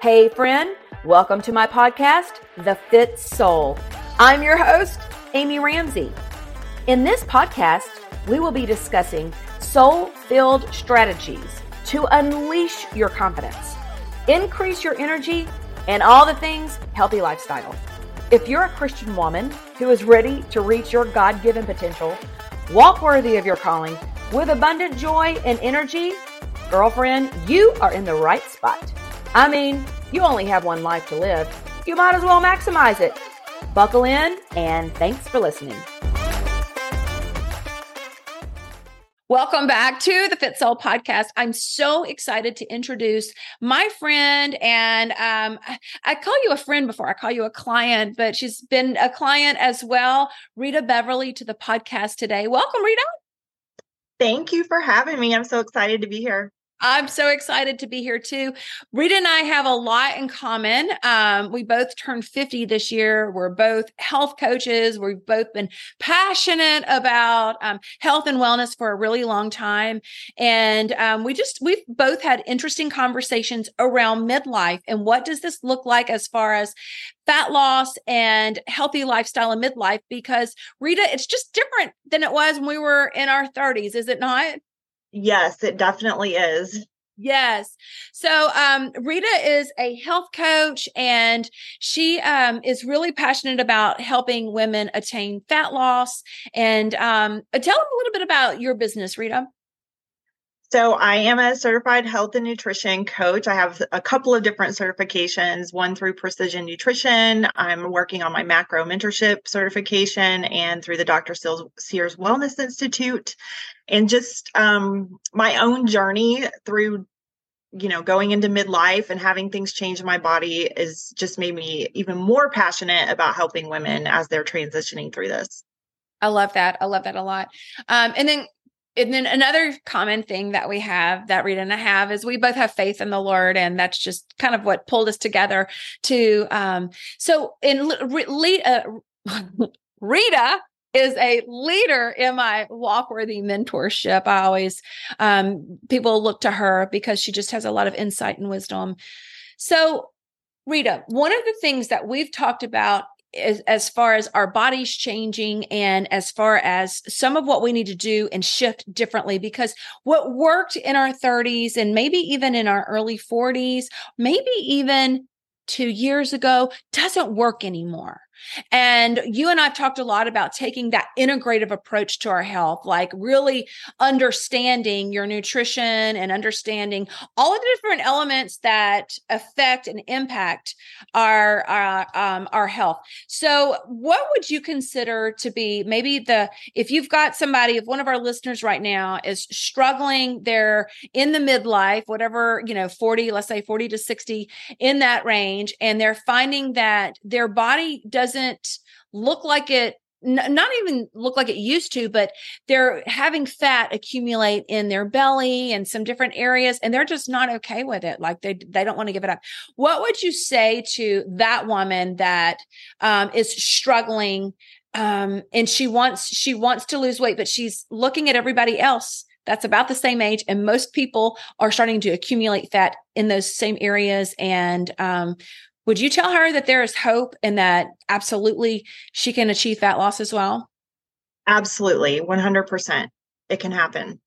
Hey, friend, welcome to my podcast, The Fit Soul. I'm your host, Amy Ramsey. In this podcast, we will be discussing soul filled strategies to unleash your confidence, increase your energy, and all the things healthy lifestyle. If you're a Christian woman who is ready to reach your God given potential, walk worthy of your calling with abundant joy and energy, girlfriend, you are in the right spot. I mean, you only have one life to live. You might as well maximize it. Buckle in and thanks for listening. Welcome back to the Fit Soul podcast. I'm so excited to introduce my friend, and um, I call you a friend before I call you a client, but she's been a client as well. Rita Beverly to the podcast today. Welcome, Rita. Thank you for having me. I'm so excited to be here. I'm so excited to be here too. Rita and I have a lot in common. Um, we both turned 50 this year. We're both health coaches. We've both been passionate about um, health and wellness for a really long time. And um, we just, we've both had interesting conversations around midlife and what does this look like as far as fat loss and healthy lifestyle in midlife? Because Rita, it's just different than it was when we were in our 30s, is it not? Yes, it definitely is. Yes. So um, Rita is a health coach and she um, is really passionate about helping women attain fat loss. And um, tell them a little bit about your business, Rita. So, I am a certified health and nutrition coach. I have a couple of different certifications, one through Precision Nutrition. I'm working on my macro mentorship certification and through the Dr. Sears Wellness Institute. And just um, my own journey through, you know, going into midlife and having things change in my body is just made me even more passionate about helping women as they're transitioning through this. I love that. I love that a lot. Um, and then and then another common thing that we have that Rita and I have is we both have faith in the Lord, and that's just kind of what pulled us together. To um, so in uh, Rita is a leader in my walkworthy mentorship. I always um, people look to her because she just has a lot of insight and wisdom. So Rita, one of the things that we've talked about as, as far as our bodies changing and as far as some of what we need to do and shift differently because what worked in our 30s and maybe even in our early 40s maybe even two years ago doesn't work anymore and you and I've talked a lot about taking that integrative approach to our health, like really understanding your nutrition and understanding all of the different elements that affect and impact our our, um, our health. So, what would you consider to be maybe the if you've got somebody, if one of our listeners right now is struggling, they're in the midlife, whatever you know, forty, let's say forty to sixty, in that range, and they're finding that their body does doesn't look like it not even look like it used to, but they're having fat accumulate in their belly and some different areas, and they're just not okay with it. Like they they don't want to give it up. What would you say to that woman that um, is struggling um, and she wants she wants to lose weight, but she's looking at everybody else that's about the same age and most people are starting to accumulate fat in those same areas and um, would you tell her that there is hope and that absolutely she can achieve fat loss as well? Absolutely, 100%. It can happen.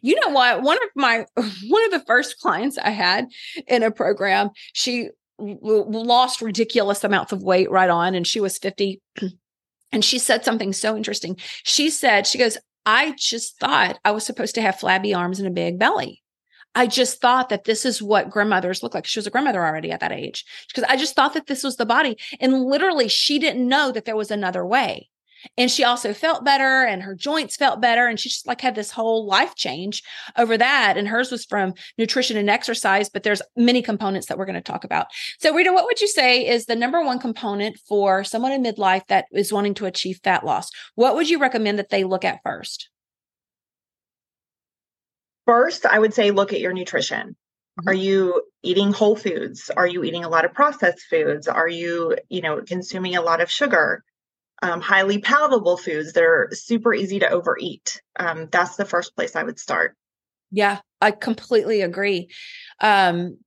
You know what? One of my one of the first clients I had in a program, she lost ridiculous amounts of weight right on and she was 50 and she said something so interesting. She said, she goes, I just thought I was supposed to have flabby arms and a big belly. I just thought that this is what grandmothers look like. She was a grandmother already at that age because I just thought that this was the body. And literally, she didn't know that there was another way. And she also felt better and her joints felt better. And she just like had this whole life change over that. And hers was from nutrition and exercise, but there's many components that we're going to talk about. So, Rita, what would you say is the number one component for someone in midlife that is wanting to achieve fat loss? What would you recommend that they look at first? First, I would say look at your nutrition. Mm-hmm. Are you eating whole foods? Are you eating a lot of processed foods? Are you, you know, consuming a lot of sugar? Um, highly palatable foods that are super easy to overeat. Um, that's the first place I would start. Yeah, I completely agree. Um,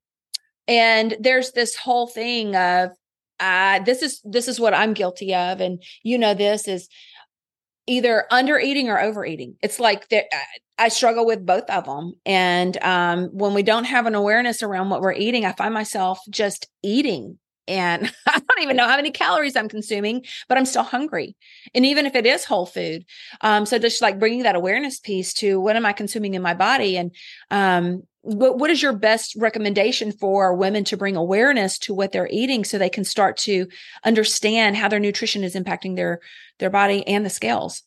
and there's this whole thing of uh this is this is what i'm guilty of and you know this is either under eating or overeating it's like that i struggle with both of them and um when we don't have an awareness around what we're eating i find myself just eating and I don't even know how many calories I'm consuming, but I'm still hungry. And even if it is whole food, um, so just like bringing that awareness piece to what am I consuming in my body, and um, what what is your best recommendation for women to bring awareness to what they're eating, so they can start to understand how their nutrition is impacting their their body and the scales.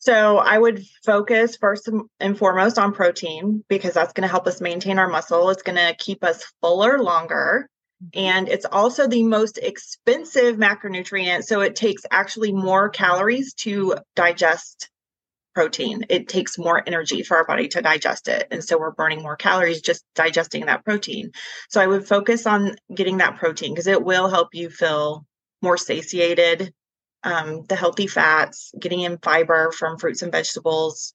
So I would focus first and foremost on protein because that's going to help us maintain our muscle. It's going to keep us fuller longer mm-hmm. and it's also the most expensive macronutrient. So it takes actually more calories to digest protein. It takes more energy for our body to digest it. And so we're burning more calories just digesting that protein. So I would focus on getting that protein because it will help you feel more satiated. Um, the healthy fats, getting in fiber from fruits and vegetables,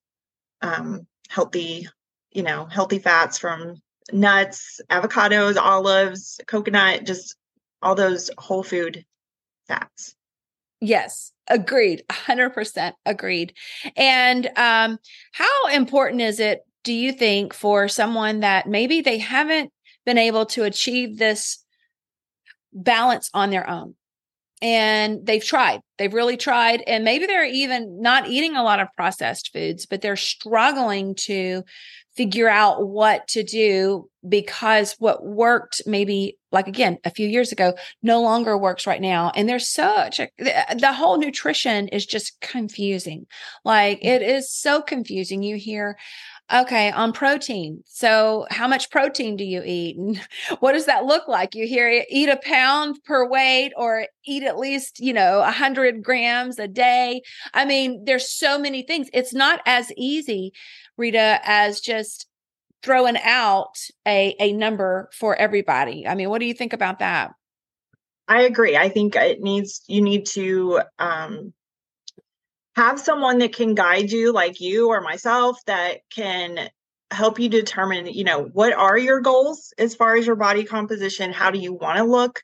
um, healthy, you know, healthy fats from nuts, avocados, olives, coconut, just all those whole food fats. Yes, agreed. 100% agreed. And um, how important is it, do you think, for someone that maybe they haven't been able to achieve this balance on their own? And they've tried, they've really tried. And maybe they're even not eating a lot of processed foods, but they're struggling to figure out what to do because what worked maybe like again a few years ago no longer works right now. And there's such a, the whole nutrition is just confusing. Like it is so confusing. You hear okay on protein so how much protein do you eat? And what does that look like? You hear eat a pound per weight or eat at least you know 100 grams a day. I mean there's so many things. It's not as easy Rita, as just throwing out a a number for everybody. I mean, what do you think about that? I agree. I think it needs you need to um have someone that can guide you like you or myself that can help you determine, you know, what are your goals as far as your body composition? How do you want to look?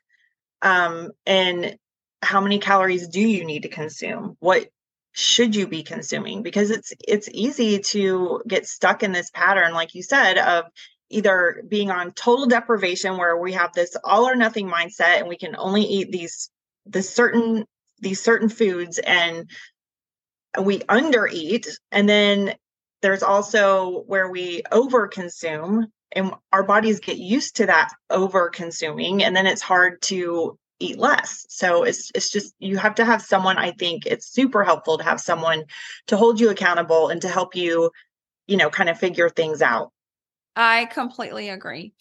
Um and how many calories do you need to consume? What should you be consuming? Because it's it's easy to get stuck in this pattern like you said of either being on total deprivation where we have this all or nothing mindset and we can only eat these this certain these certain foods and we undereat and then there's also where we overconsume and our bodies get used to that over consuming and then it's hard to eat less. So it's it's just you have to have someone I think it's super helpful to have someone to hold you accountable and to help you, you know, kind of figure things out. I completely agree.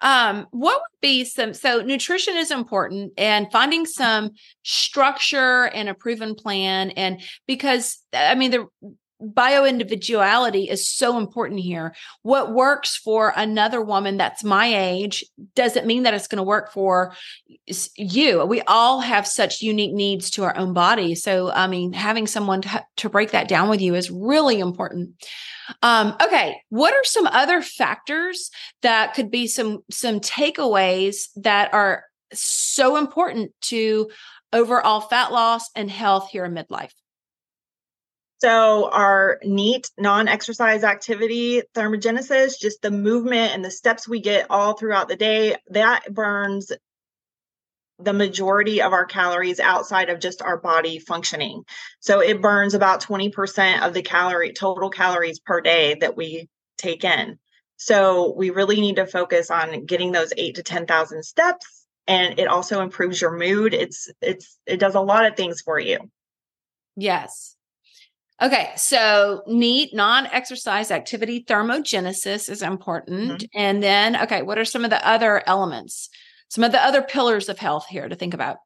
Um, what would be some so nutrition is important and finding some structure and a proven plan and because I mean the bio individuality is so important here. What works for another woman that's my age doesn't mean that it's going to work for you. We all have such unique needs to our own body. So, I mean, having someone to, to break that down with you is really important. Um, okay, what are some other factors that could be some some takeaways that are so important to overall fat loss and health here in midlife? So, our NEAT non exercise activity thermogenesis, just the movement and the steps we get all throughout the day, that burns the majority of our calories outside of just our body functioning. So, it burns about 20% of the calorie total calories per day that we take in. So, we really need to focus on getting those eight to 10,000 steps. And it also improves your mood. It's, it's, it does a lot of things for you. Yes. Okay, so NEAT, non exercise activity thermogenesis is important. Mm-hmm. And then, okay, what are some of the other elements, some of the other pillars of health here to think about?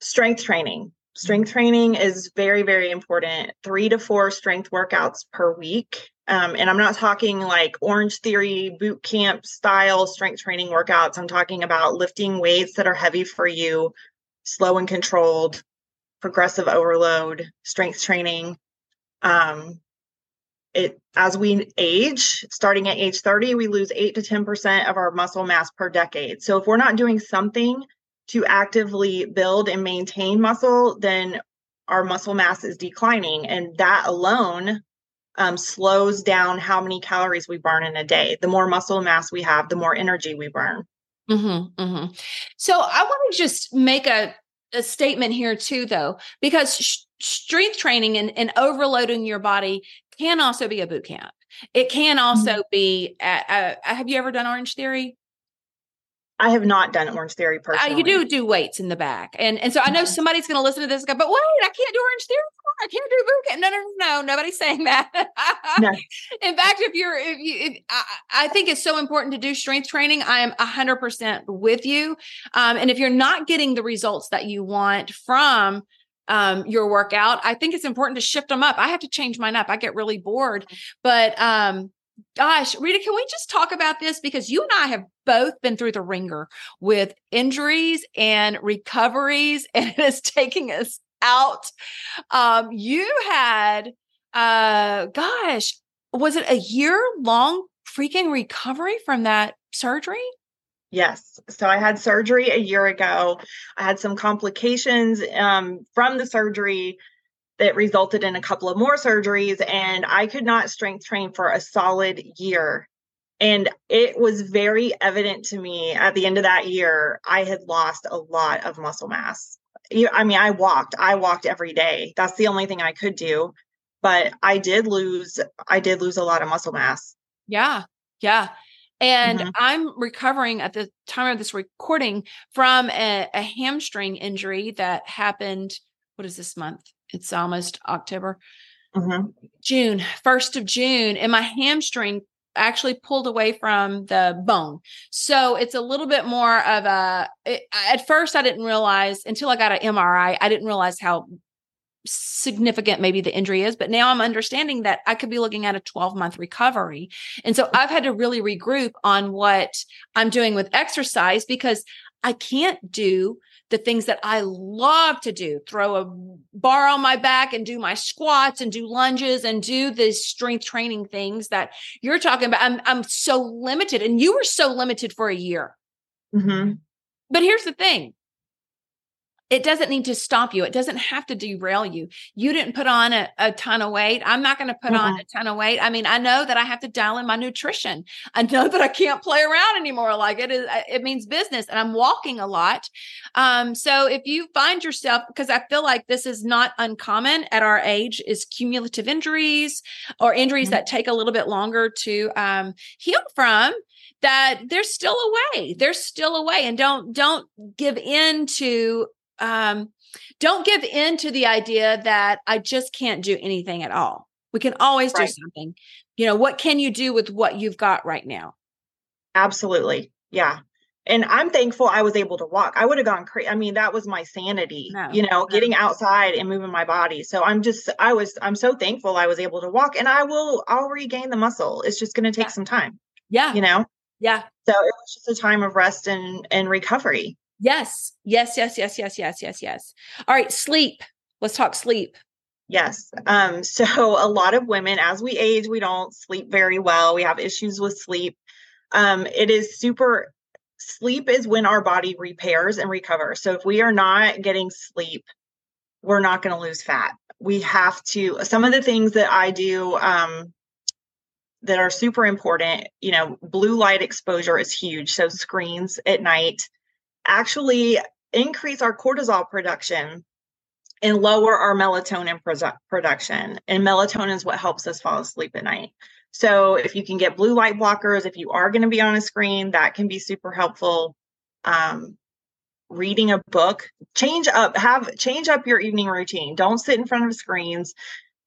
Strength training. Strength mm-hmm. training is very, very important. Three to four strength workouts per week. Um, and I'm not talking like Orange Theory boot camp style strength training workouts. I'm talking about lifting weights that are heavy for you, slow and controlled, progressive overload, strength training um, it as we age, starting at age 30, we lose 8 to 10% of our muscle mass per decade. So if we're not doing something to actively build and maintain muscle, then our muscle mass is declining. And that alone um, slows down how many calories we burn in a day. The more muscle mass we have, the more energy we burn. Mm-hmm, mm-hmm. So I want to just make a, a statement here too, though, because sh- strength training and, and overloading your body can also be a boot camp. It can also mm-hmm. be. A, a, have you ever done Orange Theory? I have not done Orange Theory personally. Uh, you do do weights in the back, and and so I know somebody's going to listen to this and go, but wait, I can't do Orange Theory. I can't do boot camp. No, no, no, no. Nobody's saying that. no. In fact, if you're, if you, if, I, I, think it's so important to do strength training. I am hundred percent with you. Um, and if you're not getting the results that you want from um, your workout, I think it's important to shift them up. I have to change mine up. I get really bored, but um, gosh, Rita, can we just talk about this? Because you and I have both been through the ringer with injuries and recoveries, and it is taking us out. Um, you had, uh, gosh, was it a year long freaking recovery from that surgery? Yes. So I had surgery a year ago. I had some complications um, from the surgery that resulted in a couple of more surgeries, and I could not strength train for a solid year. And it was very evident to me at the end of that year, I had lost a lot of muscle mass. I mean, I walked, I walked every day. That's the only thing I could do. But I did lose, I did lose a lot of muscle mass. Yeah. Yeah. And mm-hmm. I'm recovering at the time of this recording from a, a, hamstring injury that happened. What is this month? It's almost October, mm-hmm. June, 1st of June. And my hamstring actually pulled away from the bone. So it's a little bit more of a, it, at first, I didn't realize until I got an MRI, I didn't realize how significant maybe the injury is but now i'm understanding that i could be looking at a 12 month recovery and so i've had to really regroup on what i'm doing with exercise because i can't do the things that i love to do throw a bar on my back and do my squats and do lunges and do the strength training things that you're talking about. I'm, I'm so limited and you were so limited for a year. Mm-hmm. but here's the thing it doesn't need to stop you. It doesn't have to derail you. You didn't put on a, a ton of weight. I'm not going to put mm-hmm. on a ton of weight. I mean, I know that I have to dial in my nutrition. I know that I can't play around anymore. Like it is, it means business and I'm walking a lot. Um, so if you find yourself, because I feel like this is not uncommon at our age is cumulative injuries or injuries mm-hmm. that take a little bit longer to um, heal from that there's still a way there's still a way and don't don't give in to um, don't give in to the idea that I just can't do anything at all. We can always right. do something. You know, what can you do with what you've got right now? Absolutely. Yeah. And I'm thankful I was able to walk. I would have gone crazy. I mean, that was my sanity, no, you know, no. getting outside and moving my body. So I'm just, I was, I'm so thankful I was able to walk and I will, I'll regain the muscle. It's just going to take yeah. some time. Yeah. You know? Yeah. So it was just a time of rest and, and recovery. Yes. Yes, yes, yes, yes, yes, yes, yes. All right, sleep. Let's talk sleep. Yes. Um, so a lot of women, as we age, we don't sleep very well. We have issues with sleep. Um, it is super sleep is when our body repairs and recovers. So if we are not getting sleep, we're not going to lose fat. We have to some of the things that I do um, that are super important, you know, blue light exposure is huge. So screens at night, actually increase our cortisol production and lower our melatonin pro- production. And melatonin is what helps us fall asleep at night. So if you can get blue light blockers, if you are going to be on a screen, that can be super helpful. Um, reading a book, change up, have change up your evening routine. Don't sit in front of screens.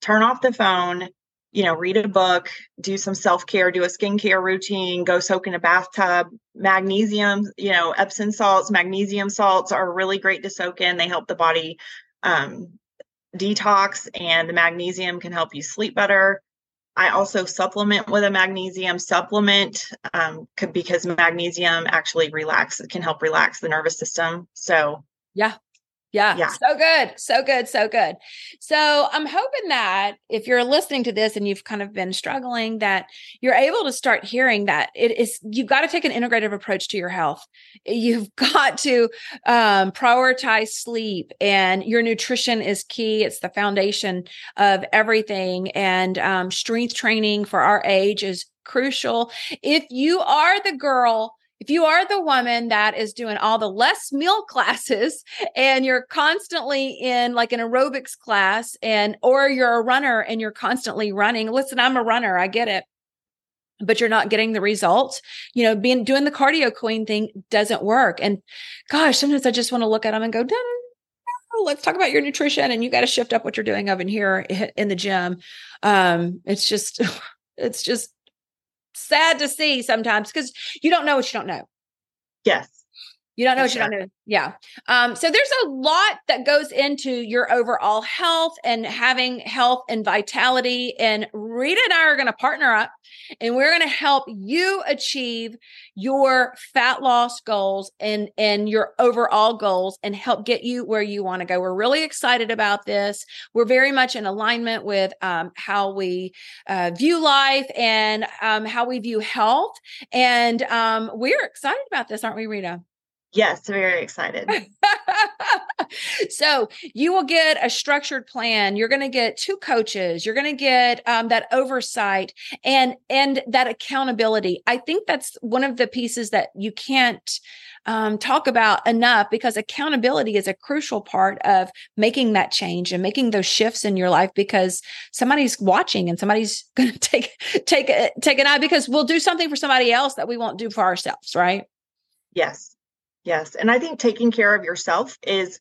Turn off the phone you know, read a book, do some self care, do a skincare routine, go soak in a bathtub. Magnesium, you know, Epsom salts, magnesium salts are really great to soak in. They help the body um, detox, and the magnesium can help you sleep better. I also supplement with a magnesium supplement um, because magnesium actually relaxes, can help relax the nervous system. So, yeah, Yeah, yeah. So good. So good. So good. So I'm hoping that if you're listening to this and you've kind of been struggling, that you're able to start hearing that it is, you've got to take an integrative approach to your health. You've got to um, prioritize sleep and your nutrition is key. It's the foundation of everything. And um, strength training for our age is crucial. If you are the girl if you are the woman that is doing all the Les Mills classes and you're constantly in like an aerobics class and or you're a runner and you're constantly running listen i'm a runner i get it but you're not getting the results you know being doing the cardio queen thing doesn't work. And gosh sometimes i just want to look at them and go let's talk about your nutrition and you got to shift up what you're doing over here in the gym. Um it's just it's just sad to see sometimes because you don't know what you don't know. Yes. You don't know what you don't know. Yeah. Um, so there's a lot that goes into your overall health and having health and vitality. And Rita and I are going to partner up and we're going to help you achieve your fat loss goals and, and your overall goals and help get you where you want to go. We're really excited about this. We're very much in alignment with um, how we uh, view life and um, how we view health. And um, we're excited about this, aren't we, Rita? Yes, very excited. so you will get a structured plan. You're going to get two coaches. You're going to get um, that oversight and and that accountability. I think that's one of the pieces that you can't um, talk about enough because accountability is a crucial part of making that change and making those shifts in your life because somebody's watching and somebody's going to take take take an eye because we'll do something for somebody else that we won't do for ourselves, right? Yes. Yes. And I think taking care of yourself is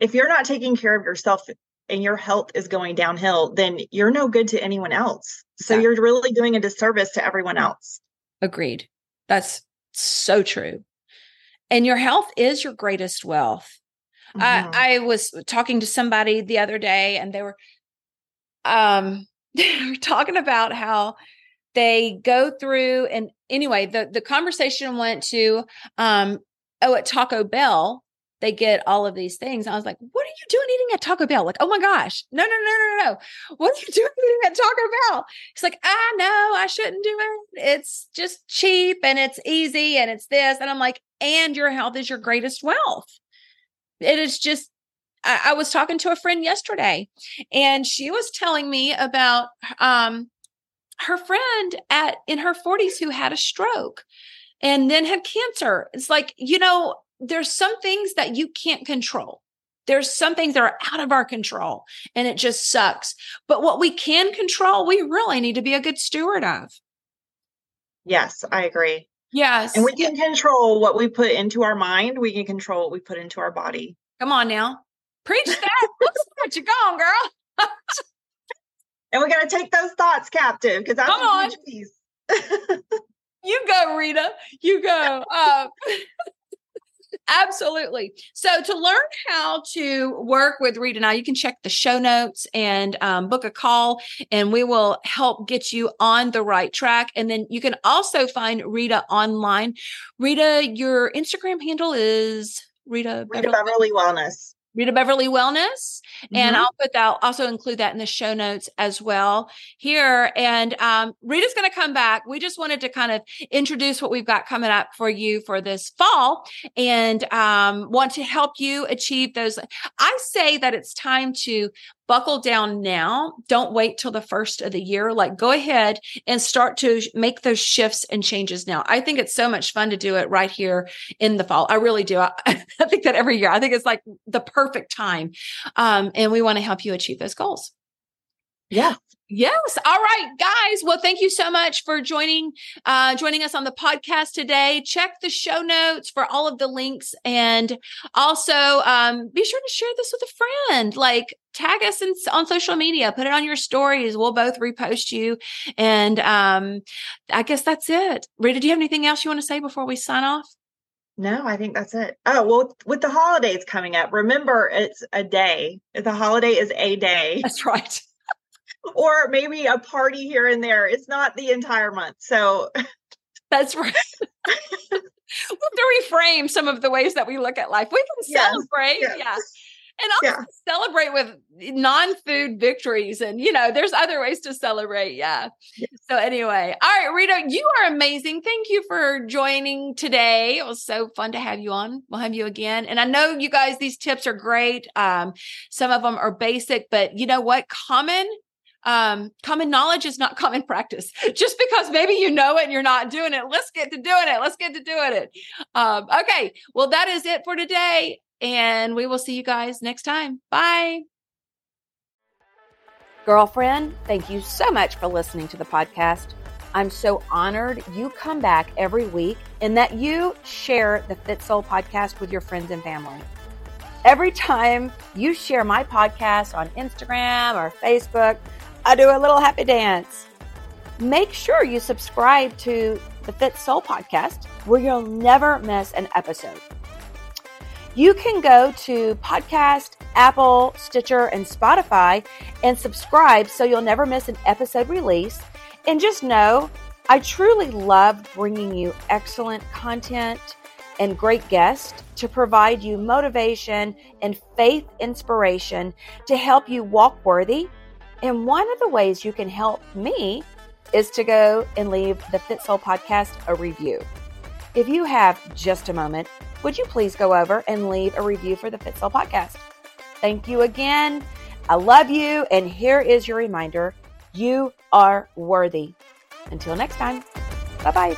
if you're not taking care of yourself and your health is going downhill, then you're no good to anyone else. So yeah. you're really doing a disservice to everyone else. Agreed. That's so true. And your health is your greatest wealth. Mm-hmm. I, I was talking to somebody the other day and they were um they were talking about how they go through and anyway the the conversation went to um oh, at Taco Bell, they get all of these things. I was like, what are you doing eating at Taco Bell? Like, oh my gosh, no, no, no, no, no. What are you doing eating at Taco Bell? He's like, I know I shouldn't do it. It's just cheap and it's easy and it's this. And I'm like, and your health is your greatest wealth. It is just, I, I was talking to a friend yesterday and she was telling me about um her friend at in her 40s who had a stroke and then had cancer. It's like, you know, there's some things that you can't control. There's some things that are out of our control and it just sucks. But what we can control, we really need to be a good steward of. Yes, I agree. Yes. And we can control what we put into our mind. We can control what we put into our body. Come on now. Preach that. Let's What you going, girl. and we got to take those thoughts captive because that's Come a huge on. piece. Rita. You go. Um, absolutely. So, to learn how to work with Rita now, you can check the show notes and um, book a call, and we will help get you on the right track. And then you can also find Rita online. Rita, your Instagram handle is Rita Beverly, Rita Beverly Wellness. Rita Beverly Wellness. Mm-hmm. And I'll put that, also include that in the show notes as well here. And um, Rita's going to come back. We just wanted to kind of introduce what we've got coming up for you for this fall and um, want to help you achieve those. I say that it's time to buckle down now. Don't wait till the first of the year. Like go ahead and start to make those shifts and changes now. I think it's so much fun to do it right here in the fall. I really do. I, I think that every year. I think it's like the perfect time. Um, and we want to help you achieve those goals. Yeah. Yes. All right, guys. Well, thank you so much for joining uh joining us on the podcast today. Check the show notes for all of the links and also um be sure to share this with a friend. Like tag us in, on social media, put it on your stories. We'll both repost you. And um I guess that's it. Rita, do you have anything else you want to say before we sign off? No, I think that's it. Oh, well, with the holidays coming up, remember it's a day. The holiday is a day. That's right or maybe a party here and there. It's not the entire month. So that's right. we have to reframe some of the ways that we look at life. We can celebrate. yes. Yeah. And also celebrate with non-food victories. And you know, there's other ways to celebrate. Yeah. Yes. So anyway, all right, Rita, you are amazing. Thank you for joining today. It was so fun to have you on. We'll have you again. And I know you guys, these tips are great. Um, some of them are basic, but you know what? Common um common knowledge is not common practice. Just because maybe you know it and you're not doing it let's get to doing it let's get to doing it. Um okay well that is it for today and we will see you guys next time. Bye. Girlfriend thank you so much for listening to the podcast. I'm so honored you come back every week and that you share the fit soul podcast with your friends and family. Every time you share my podcast on instagram or facebook I do a little happy dance. Make sure you subscribe to the Fit Soul podcast where you'll never miss an episode. You can go to podcast, Apple, Stitcher, and Spotify and subscribe so you'll never miss an episode release. And just know I truly love bringing you excellent content and great guests to provide you motivation and faith inspiration to help you walk worthy and one of the ways you can help me is to go and leave the Fit Soul podcast a review. If you have just a moment, would you please go over and leave a review for the Fit Soul podcast? Thank you again. I love you. And here is your reminder you are worthy. Until next time, bye bye.